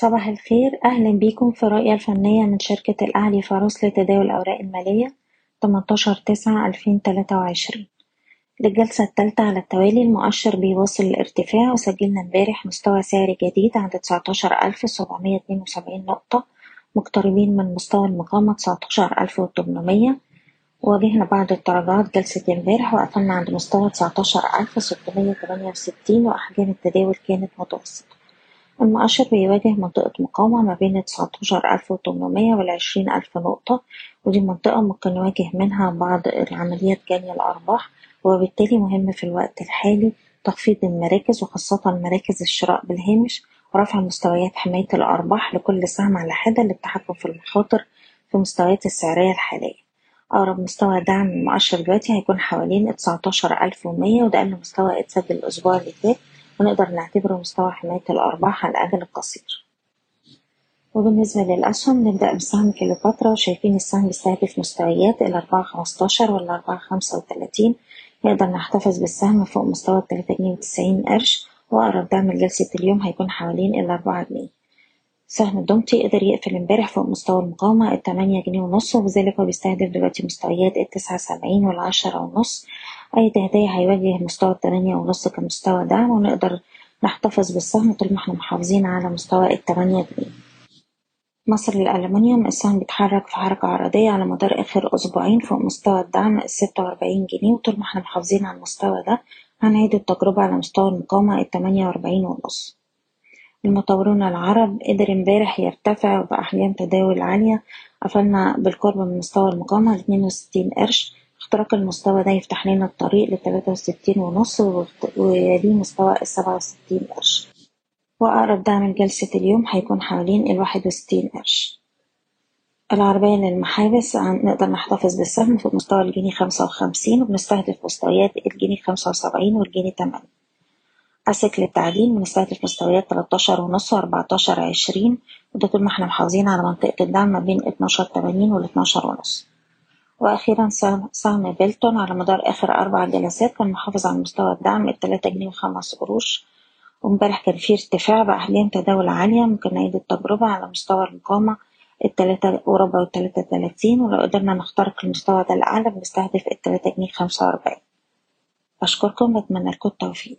صباح الخير. أهلا بيكم في الرؤية الفنية من شركة الأهلي فاروس لتداول الأوراق المالية 18 تسعة 2023 للجلسة التالتة على التوالي المؤشر بيواصل الارتفاع وسجلنا امبارح مستوى سعري جديد عند 19772 نقطة. مقتربين من مستوى المقاومة 19800 واجهنا بعض الدرجات جلسة امبارح وقفلنا عند مستوى 19668 وأحجام التداول كانت متوسطة. المؤشر بيواجه منطقة مقاومة ما بين تسعتاشر ألف وتمنمية والعشرين ألف نقطة ودي منطقة ممكن نواجه منها بعض العمليات جني الأرباح وبالتالي مهم في الوقت الحالي تخفيض المراكز وخاصة مراكز الشراء بالهامش ورفع مستويات حماية الأرباح لكل سهم على حدة للتحكم في المخاطر في المستويات السعرية الحالية. أقرب مستوى دعم المؤشر دلوقتي هيكون حوالين تسعتاشر ألف ومية وده أقل مستوى اتسجل الأسبوع اللي فات ونقدر نعتبره مستوى حماية الأرباح على الأجل القصير. وبالنسبة للأسهم نبدأ بسهم كليوباترا. وشايفين السهم بيستهدف مستويات الأربعة خمستاشر والأربعة خمسة وتلاتين. نقدر نحتفظ بالسهم فوق مستوى التلاتة جنيه وتسعين قرش. وأقرب دعم لجلسة اليوم هيكون حوالين الأربعة جنيه. سهم الدومتي قدر يقفل امبارح فوق مستوى المقاومة التمانية جنيه ونص وبذلك هو بيستهدف دلوقتي مستويات التسعة سبعين والعشرة ونص. أي تهدية هيواجه مستوى التمانية ونص كمستوى دعم ونقدر نحتفظ بالسهم طول ما إحنا محافظين على مستوى التمانية جنيه. مصر للألمنيوم السهم بيتحرك في حركة عرضية على مدار آخر أسبوعين فوق مستوى الدعم الستة وأربعين جنيه وطول ما إحنا محافظين على المستوى ده هنعيد التجربة على مستوى المقاومة التمانية وأربعين ونص. المطورون العرب قدر امبارح يرتفع بأحجام تداول عالية. قفلنا بالقرب من مستوى المقاومة لاتنين وستين قرش. اختراق المستوى ده يفتح لنا الطريق لتلاتة وستين ونص ويليه مستوى السبعة وستين قرش. وأقرب دعم لجلسة اليوم هيكون حوالين الواحد وستين قرش. العربية للمحابس نقدر نحتفظ بالسهم في مستوى الجنيه خمسة وخمسين وبنستهدف مستويات الجنيه خمسة وسبعين والجنيه تمانية. أسك للتعدين بنستهدف مستويات تلاتاشر ونص وأربعتاشر عشرين. وده طول ما إحنا محافظين على منطقة الدعم ما بين اتناشر تمانين والاتناشر ونص. وأخيرا سهم بيلتون على مدار آخر أربع جلسات كان محافظ على مستوى الدعم التلاتة جنيه وخمس قروش. وامبارح كان في ارتفاع بأحجام تداول عالية ممكن نعيد التجربة على مستوى المقاومة التلاتة وربع والتلاتة تلاتين. ولو قدرنا نخترق المستوى ده الأعلى بنستهدف التلاتة جنيه خمسة وأربعين. بشكركم بتمنى لكم التوفيق.